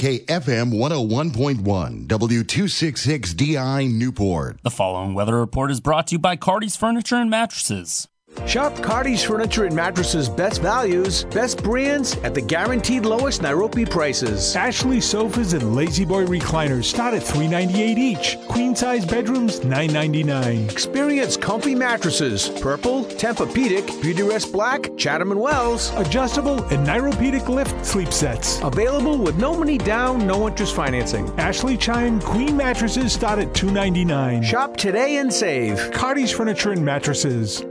KFM 101.1, W266DI Newport. The following weather report is brought to you by Cardi's Furniture and Mattresses. Shop Cardi's Furniture and Mattresses best values, best brands at the guaranteed lowest Nairobi prices. Ashley sofas and La-Z-Boy recliners start at 398 each. Queen size bedrooms 999. Experience comfy mattresses, Purple, Tempur-Pedic, Beautyrest Black, Chatham and Wells. Adjustable and Nairopedic lift sleep sets. Available with no money down, no interest financing. Ashley Chime Queen mattresses start at 299. Shop today and save. Cardi's Furniture and Mattresses.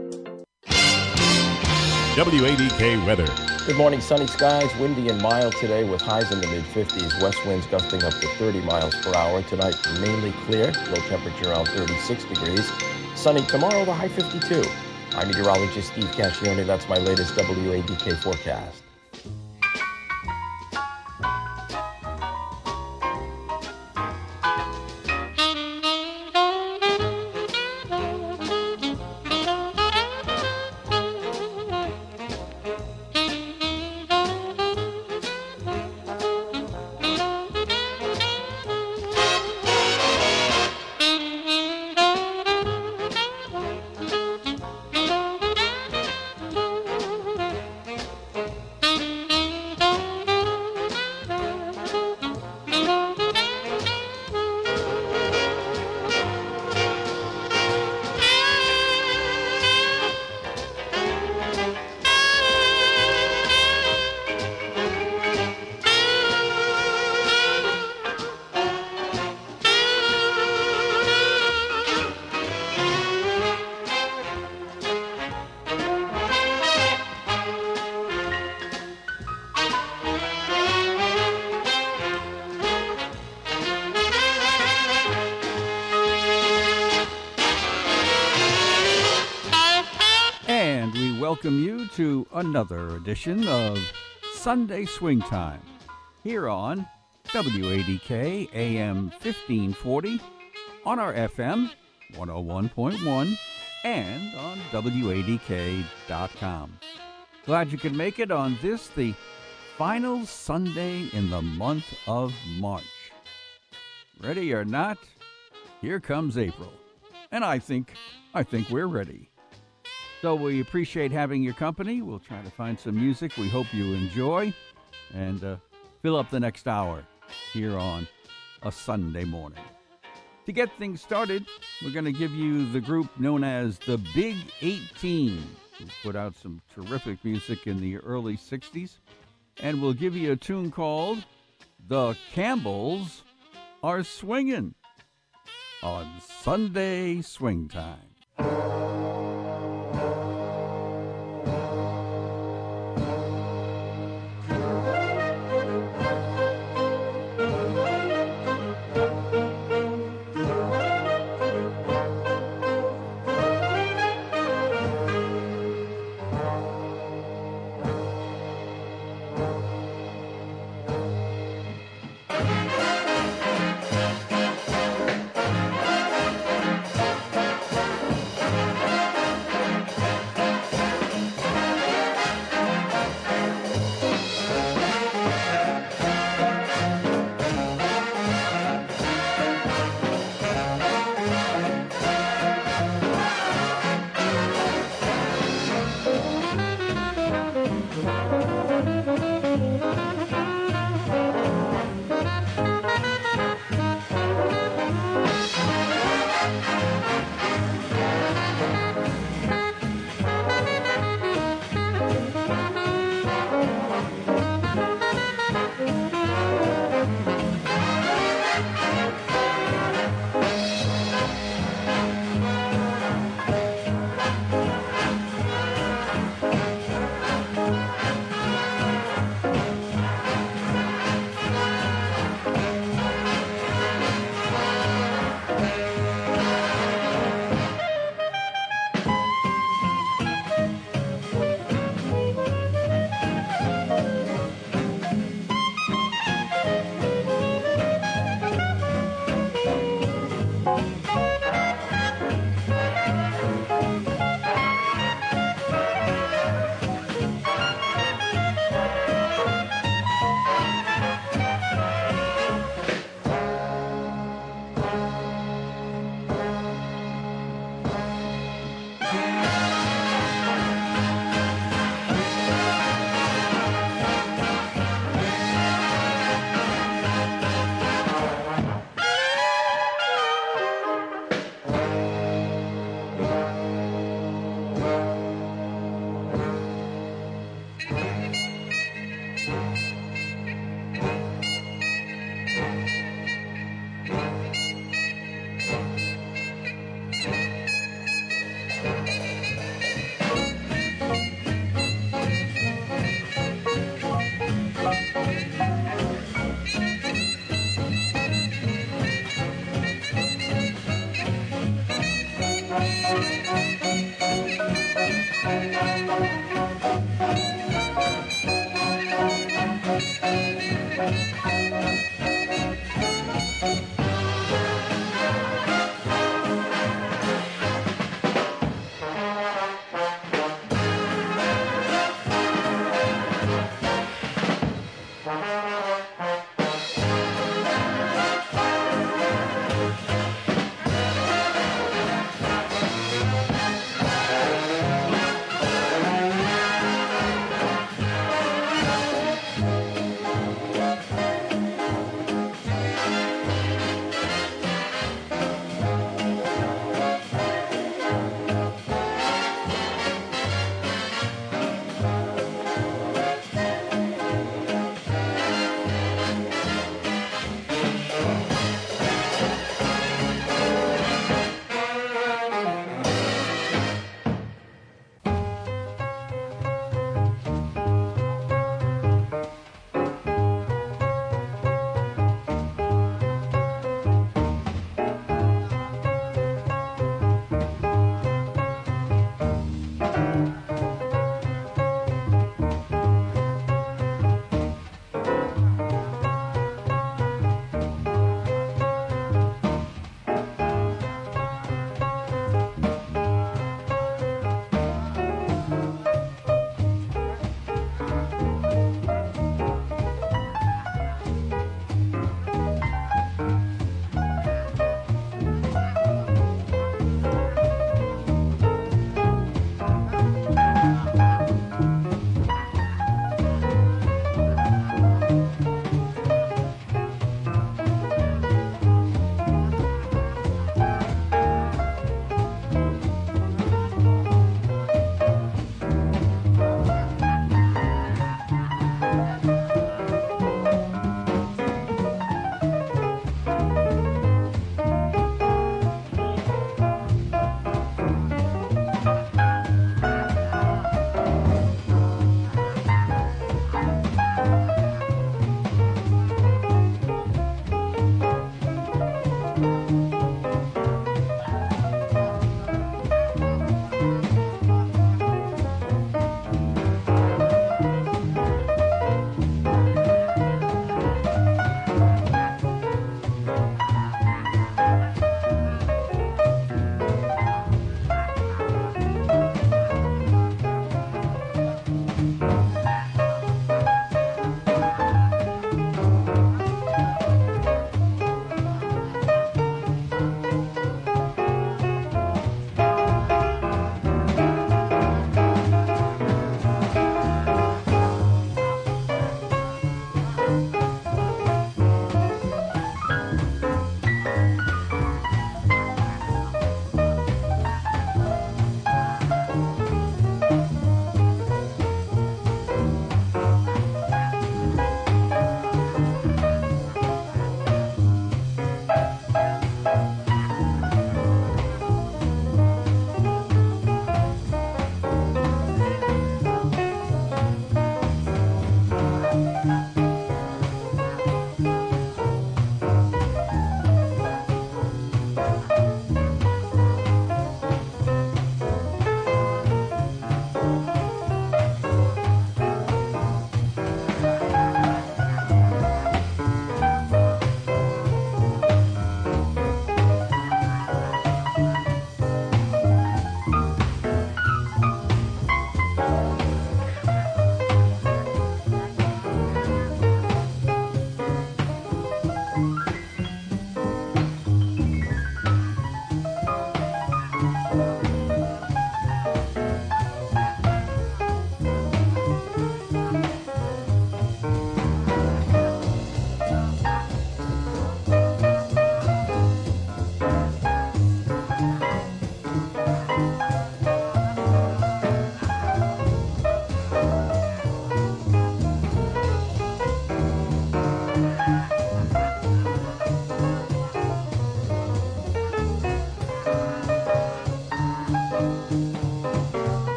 WADK weather. Good morning. Sunny skies, windy and mild today with highs in the mid 50s. West winds gusting up to 30 miles per hour. Tonight, mainly clear, low temperature around 36 degrees. Sunny tomorrow, the high 52. I'm meteorologist Steve Cascione. That's my latest WADK forecast. Another edition of Sunday Swing Time here on WADK AM 1540 on our FM 101.1 and on WADK.com. Glad you could make it on this, the final Sunday in the month of March. Ready or not, here comes April. And I think I think we're ready. So we appreciate having your company. We'll try to find some music we hope you enjoy and uh, fill up the next hour here on a Sunday morning. To get things started, we're going to give you the group known as the Big 18, who put out some terrific music in the early 60s. And we'll give you a tune called The Campbells Are Swingin' on Sunday Swing Time.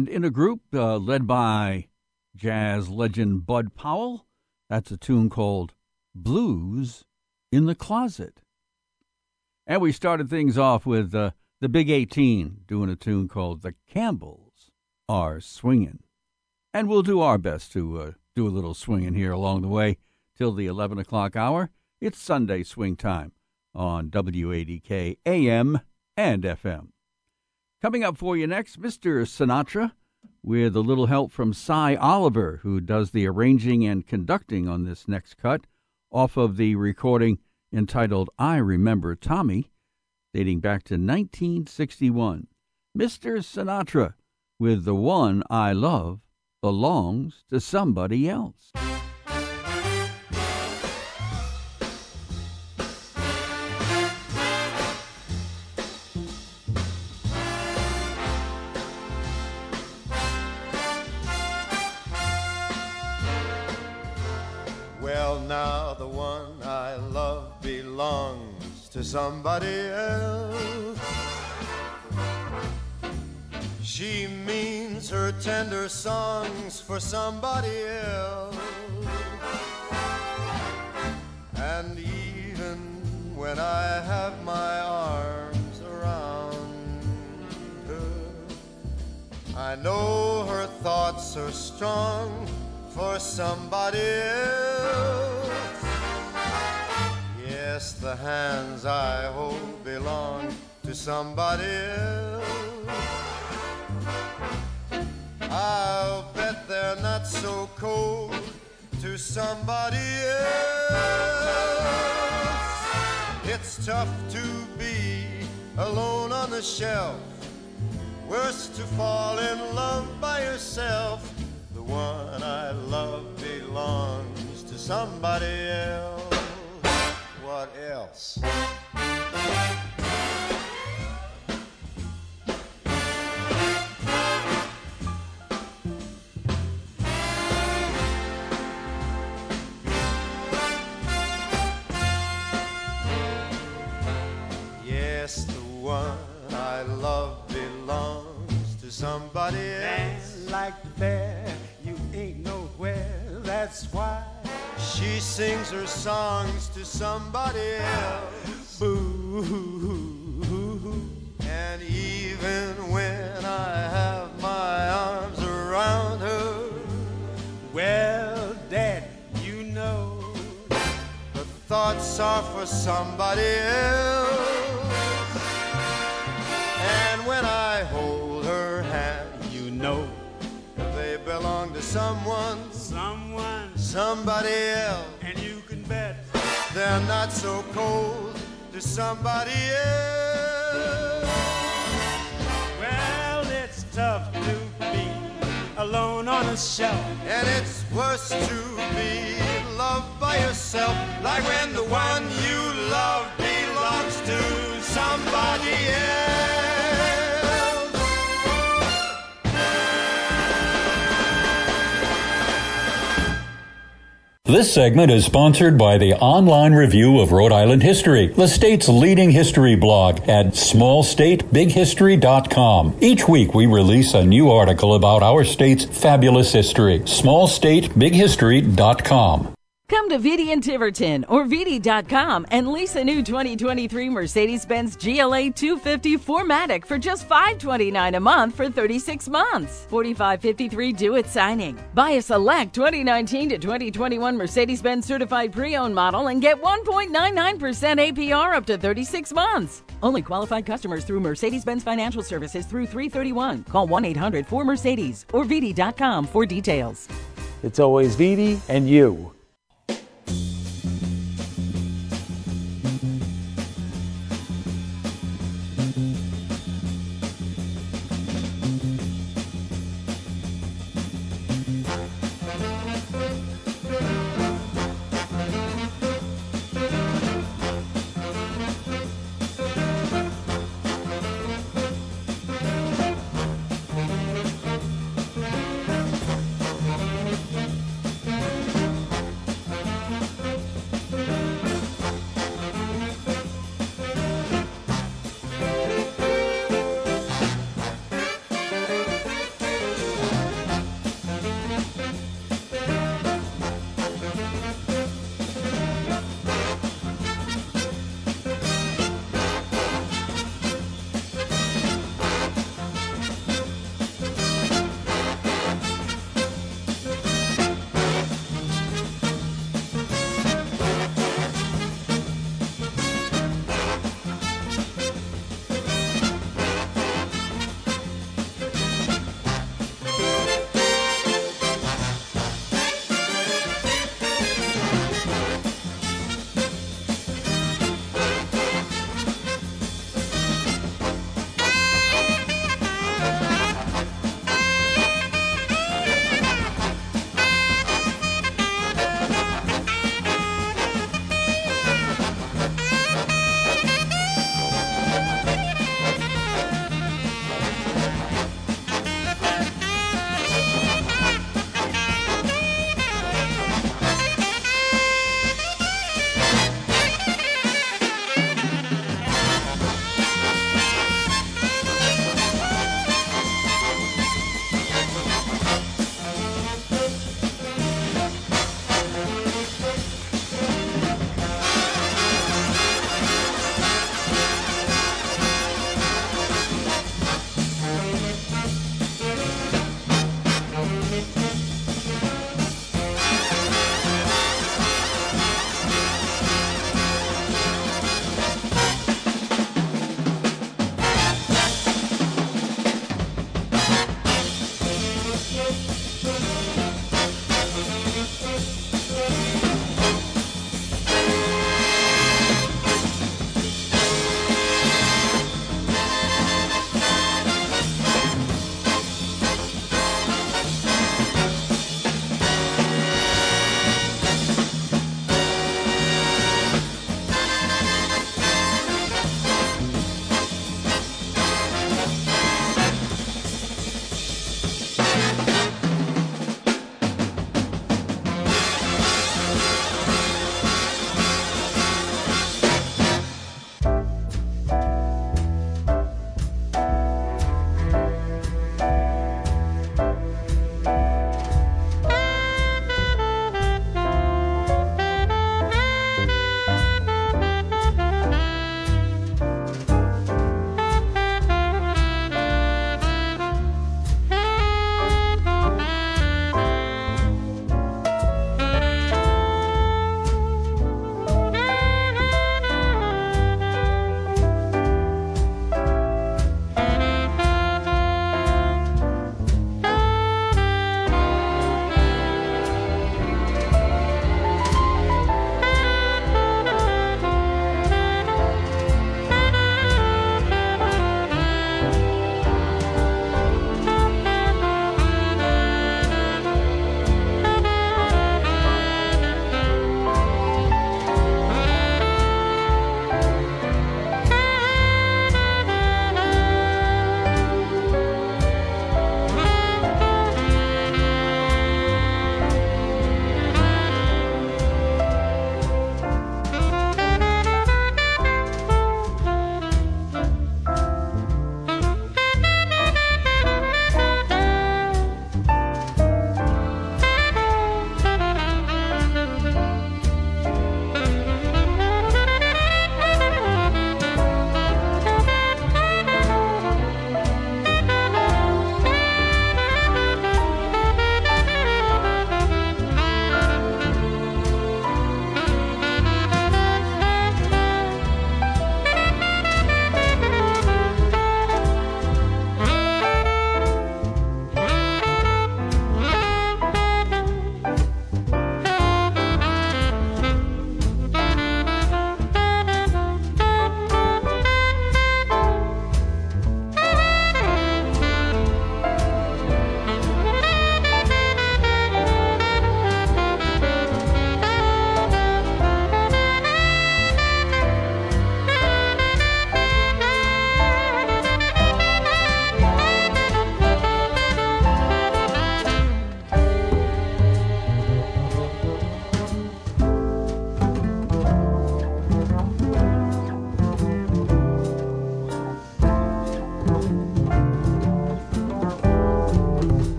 And in a group uh, led by jazz legend Bud Powell, that's a tune called Blues in the Closet. And we started things off with uh, the Big 18 doing a tune called The Campbells Are Swingin'. And we'll do our best to uh, do a little swinging here along the way till the 11 o'clock hour. It's Sunday swing time on WADK AM and FM. Coming up for you next, Mr. Sinatra, with a little help from Sy Oliver, who does the arranging and conducting on this next cut off of the recording entitled I Remember Tommy, dating back to 1961. Mr. Sinatra, with The One I Love, belongs to somebody else. Somebody else. She means her tender songs for somebody else. And even when I have my arms around her, I know her thoughts are strong for somebody else. The hands I hold belong to somebody else. I'll bet they're not so cold to somebody else. It's tough to be alone on the shelf. Worse to fall in love by yourself. The one I love belongs to somebody else. What else? Yes, the one I love belongs to somebody else. like bear, you ain't nowhere. That's why. She sings her songs to somebody else. Boo. And even when I have my arms around her, Well, Dad, you know. her thoughts are for somebody else. And when I hold her hand, You know they belong to someone, someone, somebody else. and you can bet. They're not so cold to somebody else. Well, it's tough to be alone on a shelf. And it's worse to be loved by yourself, like when the one you love belongs to somebody else. This segment is sponsored by the Online Review of Rhode Island History, the state's leading history blog at smallstatebighistory.com. Each week we release a new article about our state's fabulous history. smallstatebighistory.com. Come to Viti in Tiverton or Viti.com and lease a new 2023 Mercedes Benz GLA 250 4MATIC for just $529 a month for 36 months. 4553 due at signing. Buy a select 2019 to 2021 Mercedes Benz certified pre owned model and get 1.99% APR up to 36 months. Only qualified customers through Mercedes Benz Financial Services through 331. Call 1 800 4 Mercedes or Viti.com for details. It's always Viti and you.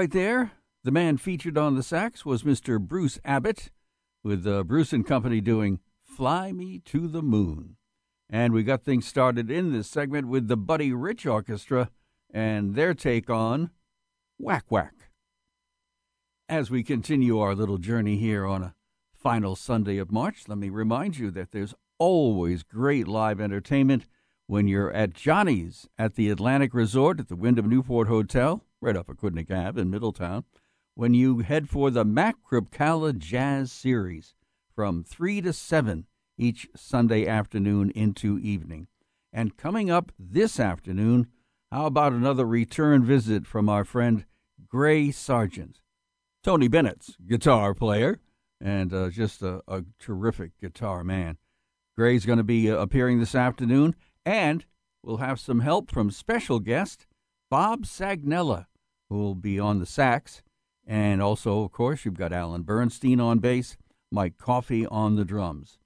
Right there, the man featured on the sax was Mr. Bruce Abbott, with uh, Bruce and Company doing Fly Me to the Moon. And we got things started in this segment with the Buddy Rich Orchestra and their take on Whack Whack. As we continue our little journey here on a final Sunday of March, let me remind you that there's always great live entertainment when you're at Johnny's at the Atlantic Resort at the Wyndham Newport Hotel, right off of Aquidneck Ave in Middletown, when you head for the Mac Chrupcala Jazz Series from 3 to 7 each Sunday afternoon into evening. And coming up this afternoon, how about another return visit from our friend Gray Sargent, Tony Bennett's guitar player, and uh, just a, a, terrific guitar man. Gray's going to be uh, appearing this afternoon, and we'll have some help from special guest Bob Sagnella, who will be on the sax. And also, of course, you've got Alan Bernstein on bass, Mike Coffey on the drums.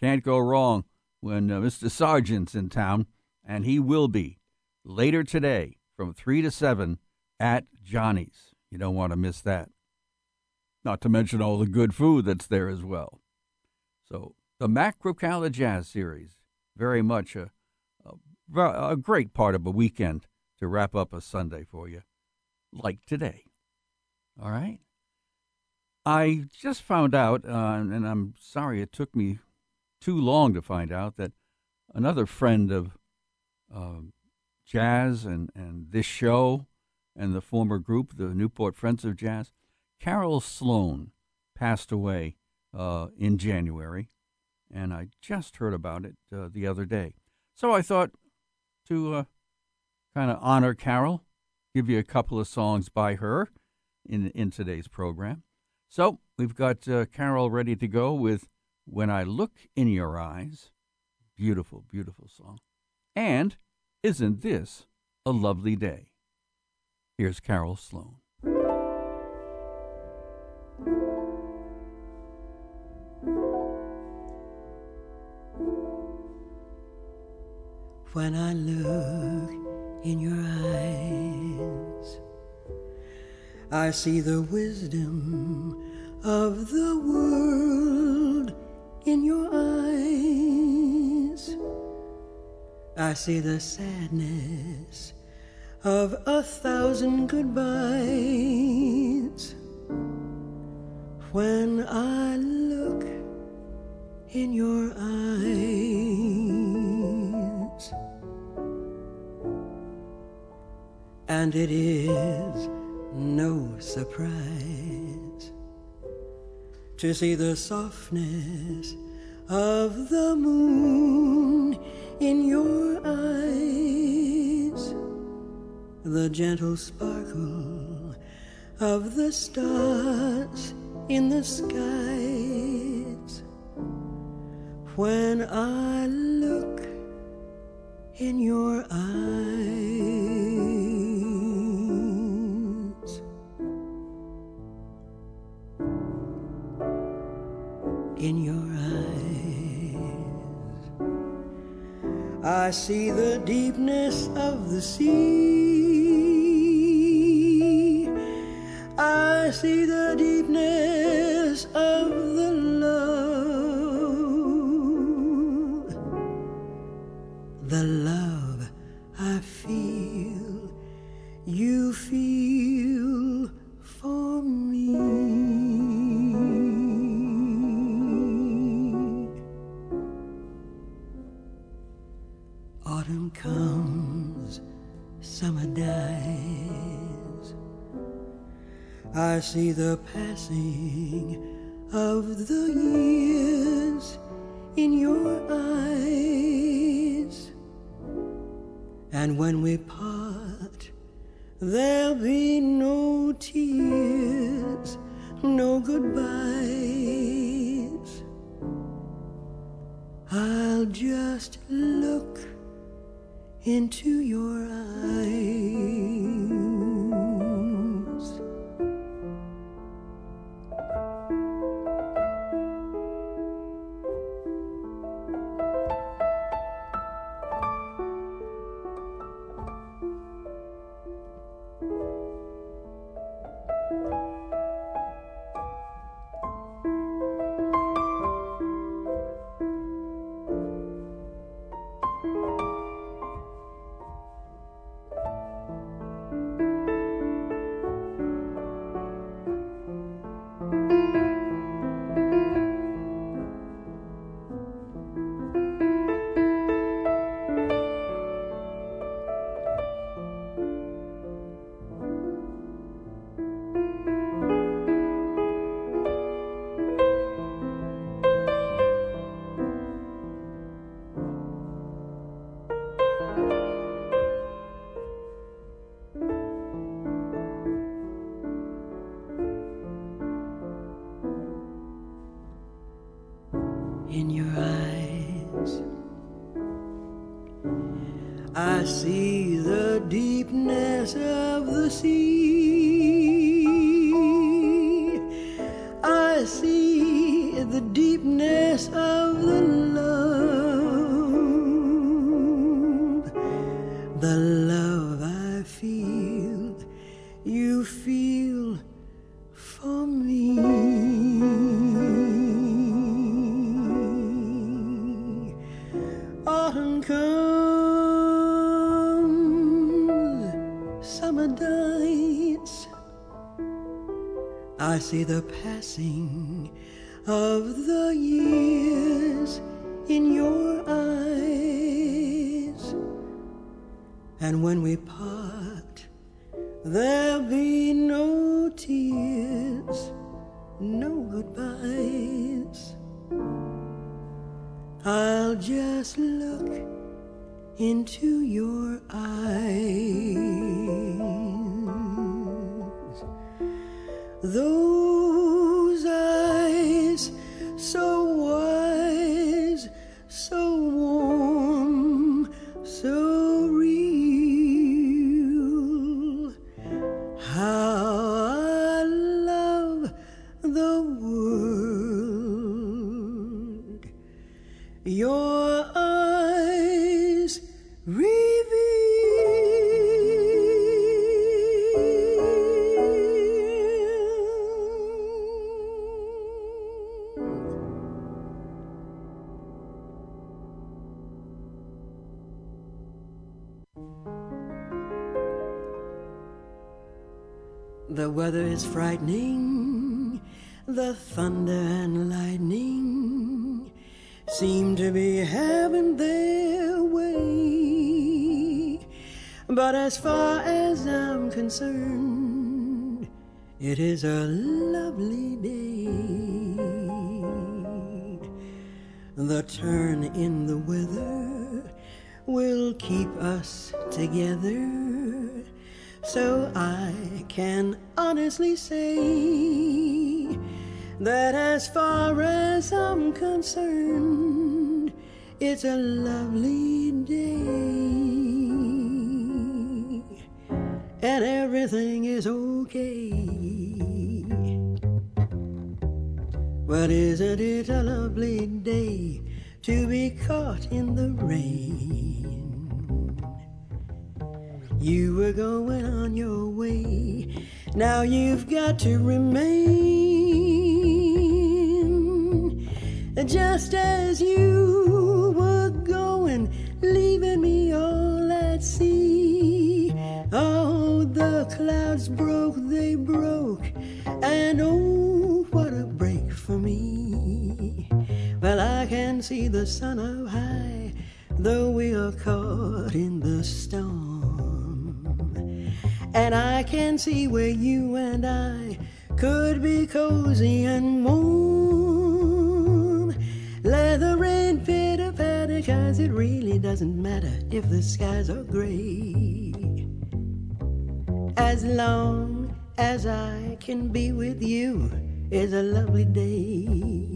Can't go wrong when uh, Mr. Sargent's in town, and he will be later today from 3 to 7 at Johnny's. You don't want to miss that. Not to mention all the good food that's there as well. So, the Mac Chrupcala Jazz Series, very much a, a, a great part of a weekend to wrap up a Sunday for you, like today. All right? I just found out, uh, and I'm sorry it took me too long to find out, that another friend of um, jazz and, and this show and the former group, the Newport Friends of Jazz, Carol Sloane passed away uh, in January, and I just heard about it uh, the other day. So I thought to uh, kind of honor Carol, give you a couple of songs by her in in today's program. So we've got uh, Carol ready to go with "When I Look in Your Eyes," beautiful, beautiful song, and isn't this a lovely day? Here's Carol Sloane. When I look in your eyes, I see the wisdom of the world in your eyes. I see the sadness of a thousand goodbyes. When I look in your eyes, and it is no surprise to see the softness of the moon in your eyes, the gentle sparkle of the stars in the skies. When I look in your eyes, I see the deepness of the sea. I see the deepness of the see the passing of the years in your eyes. And when we part, there'll be no tears, no goodbyes. I'll just look into your eyes. See the passing weather is frightening, the thunder and lightning seem to be having their way. But as far as I'm concerned, it is a lovely day. The turn in the weather will keep us together. So I can honestly say that as far as I'm concerned, it's a lovely day. And everything is okay. But isn't it a lovely day to be caught in the rain? You were going on your way. Now you've got to remain just as you were going, leaving me all at sea. Oh, the clouds broke, they broke, and oh, what a break for me. Well, I can see the sun up high, though we are caught in the storm. And I can see where you and I could be cozy and warm. Let the rain pitter patter, cause it really doesn't matter if the skies are gray. As long as I can be with you is a lovely day.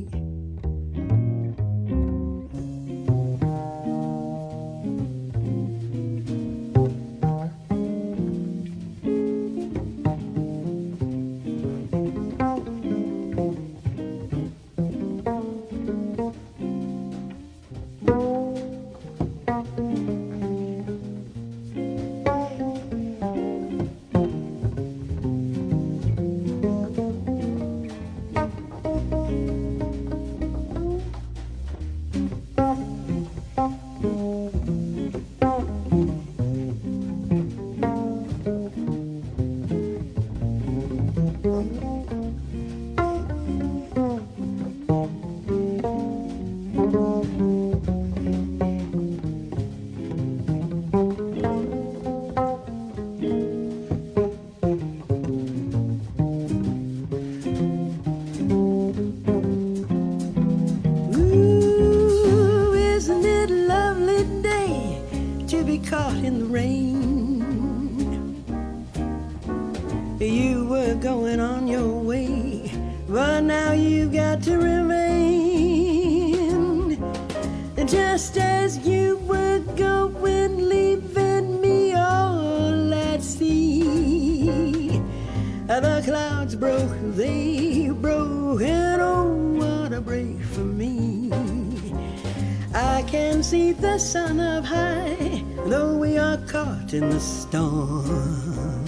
Sun up high, though we are caught in the storm.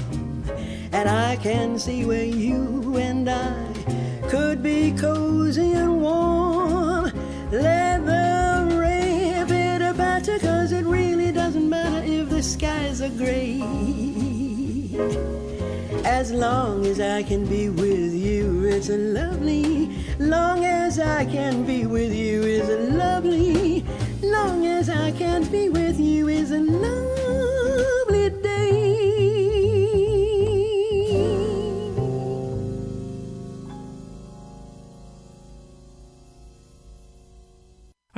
And I can see where you and I could be cozy and warm. Let the rain bitter batter, cause it really doesn't matter if the skies are gray. As long as I can be with you, it's a lovely. Long as I can be with you is a lovely. Long as I can't be with you is lovely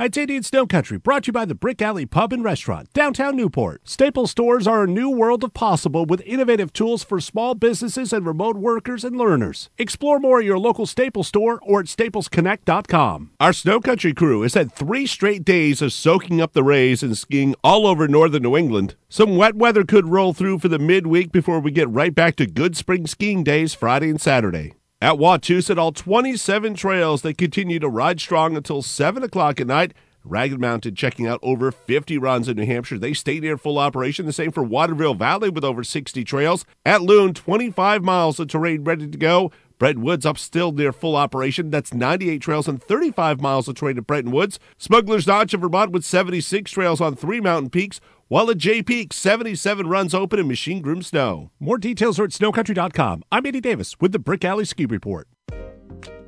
It's Indian Snow Country, brought to you by the Brick Alley Pub and Restaurant, downtown Newport. Staple stores are a new world of possible with innovative tools for small businesses and remote workers and learners. Explore more at your local Staples store or at staplesconnect.com. Our Snow Country crew has had three straight days of soaking up the rays and skiing all over northern New England. Some wet weather could roll through for the midweek before we get right back to good spring skiing days Friday and Saturday. At Wachusett, all 27 trails that continue to ride strong until 7 o'clock at night. Ragged Mountain checking out over 50 runs in New Hampshire. They stay near full operation. The same for Waterville Valley with over 60 trails. At Loon, 25 miles of terrain ready to go. Bretton Woods up still near full operation. That's 98 trails and 35 miles of terrain at Bretton Woods. Smuggler's Notch in Vermont with 76 trails on three mountain peaks. While at Jay Peak, 77 runs open in machine groom snow. More details are at snowcountry.com. I'm Eddie Davis with the Brick Alley Ski Report.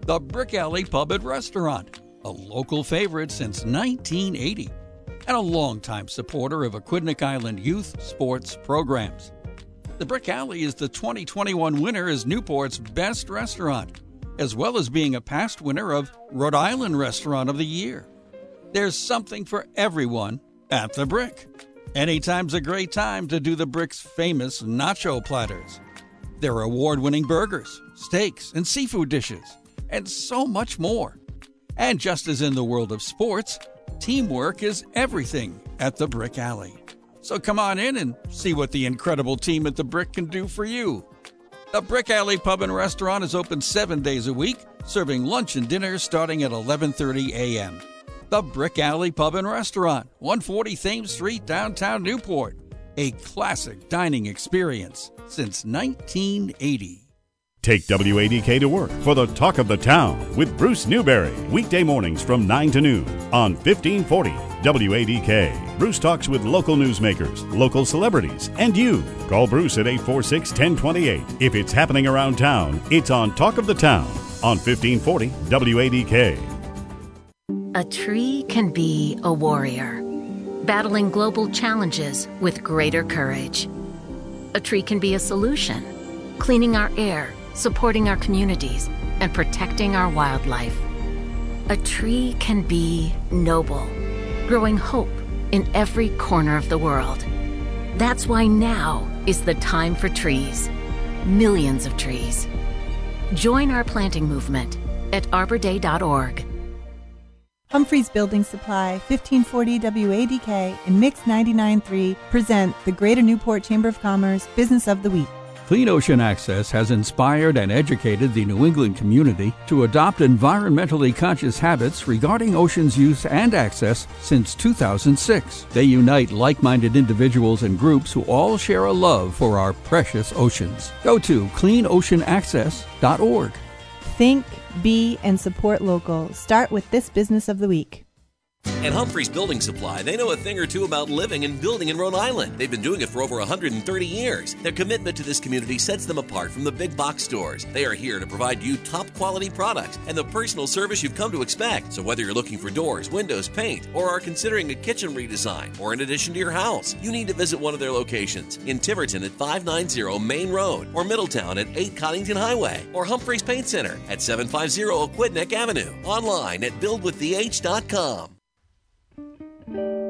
The Brick Alley Pub and Restaurant, a local favorite since 1980 and a longtime supporter of Aquidneck Island youth sports programs. The Brick Alley is the 2021 winner as Newport's best restaurant, as well as being a past winner of Rhode Island Restaurant of the Year. There's something for everyone at the Brick. Anytime's a great time to do the Brick's famous nacho platters. Their award winning burgers, steaks, and seafood dishes, and so much more. And just as in the world of sports, teamwork is everything at the Brick Alley. So come on in and see what the incredible team at the Brick can do for you. The Brick Alley Pub and Restaurant is open 7 days a week, serving lunch and dinner starting at 11:30 a.m. The Brick Alley Pub and Restaurant, 140 Thames Street, downtown Newport. A classic dining experience since 1980. Take WADK to work for the talk of the town with Bruce Newbury. Weekday mornings from 9 to noon on 1540 WADK. Bruce talks with local newsmakers, local celebrities, and you. Call Bruce at 846 1028. If it's happening around town, it's on Talk of the Town on 1540 WADK. A tree can be a warrior, battling global challenges with greater courage. A tree can be a solution, cleaning our air, supporting our communities, and protecting our wildlife. A tree can be noble, growing hope in every corner of the world. That's why now is the time for trees. Millions of trees. Join our planting movement at arborday.org. Humphreys Building Supply, 1540 WADK, and Mix 99.3 present the Greater Newport Chamber of Commerce Business of the Week. Clean Ocean Access has inspired and educated the New England community to adopt environmentally conscious habits regarding ocean's use and access since 2006. They unite like minded individuals and groups who all share a love for our precious oceans. Go to cleanoceanaccess.org. Think, be, and support local. Start with this Business of the Week. At Humphreys Building Supply, they know a thing or two about living and building in Rhode Island. They've been doing it for over 130 years. Their commitment to this community sets them apart from the big box stores. They are here to provide you top quality products and the personal service you've come to expect. So whether you're looking for doors, windows, paint, or are considering a kitchen redesign or an addition to your house, you need to visit one of their locations in Tiverton at 590 Main Road or Middletown at 8 Coddington Highway or Humphreys Paint Center at 750 Aquidneck Avenue. Online at buildwithth.com. I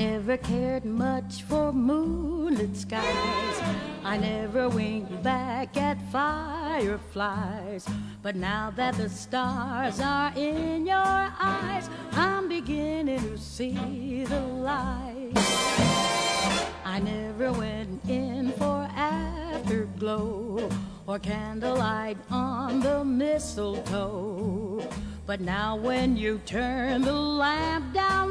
never cared much for moonlit skies. I never winked back at fireflies. But now that the stars are in your eyes, I'm beginning to see the light. I never went in for afterglow or candlelight on the mistletoe. But now when you turn the lamp down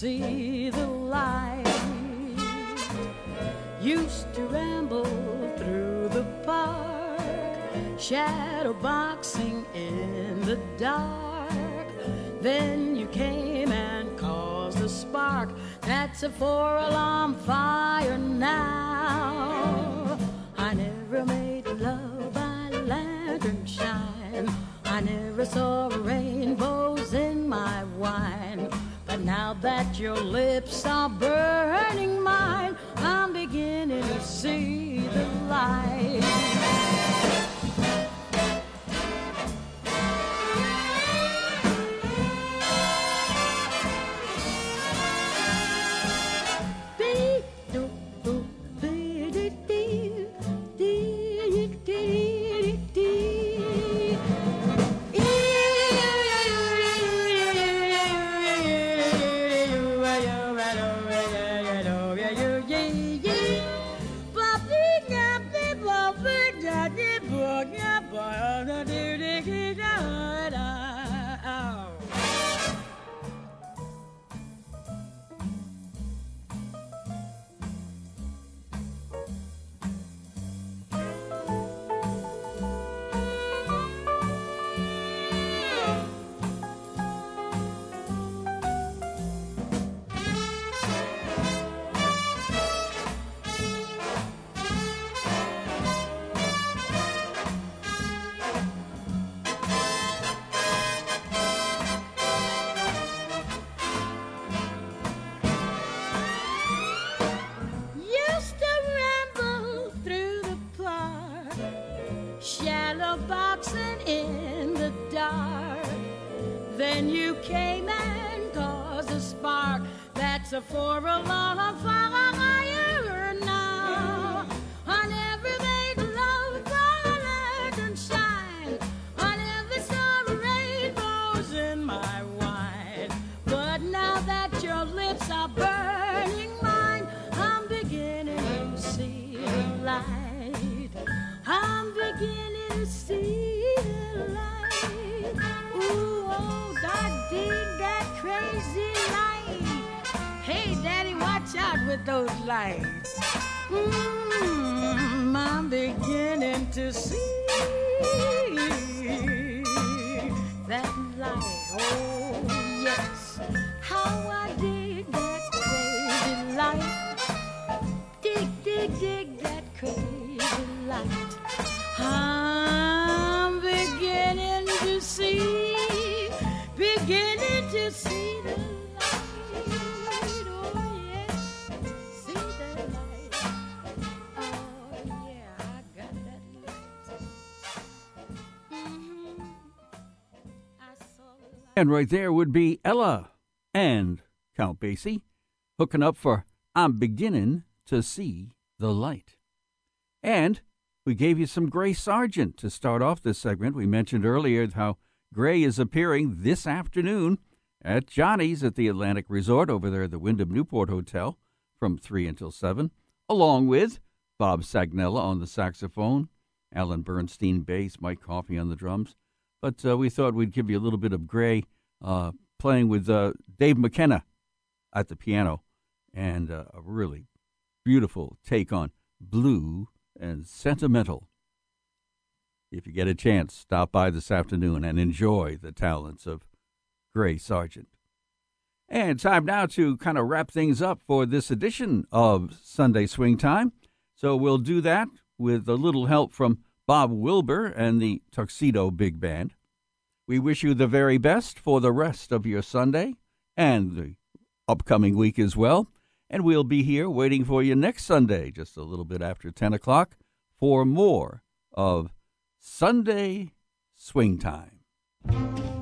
see the light. Used to ramble through the park, shadow boxing in the dark. Then you came and caused a spark. That's a four alarm fire now. I never made love by lantern shine. I never saw rainbows in my wine. But now that your lips are burning mine, I'm beginning to see the light. Shallow boxing in the dark. Then you came and caused a spark. That's a four alarm fire with those lights. Mm, I'm beginning to see that light. Oh, And right there would be Ella and Count Basie hooking up for I'm Beginning to See the Light. And we gave you some Gray Sargent to start off this segment. We mentioned earlier how Gray is appearing this afternoon at Johnny's at the Atlantic Resort over there at the Wyndham Newport Hotel from 3 until 7, along with Bob Sagnella on the saxophone, Alan Bernstein bass, Mike Coffey on the drums. But uh, we thought we'd give you a little bit of Gray uh, playing with uh, Dave McKenna at the piano and uh, a really beautiful take on blue and sentimental. If you get a chance, stop by this afternoon and enjoy the talents of Gray Sargent. And time now to kind of wrap things up for this edition of Sunday Swing Time. So we'll do that with a little help from Bob Wilber and the Tuxedo Big Band. We wish you the very best for the rest of your Sunday and the upcoming week as well. And we'll be here waiting for you next Sunday, just a little bit after 10 o'clock, for more of Sunday Swing Time.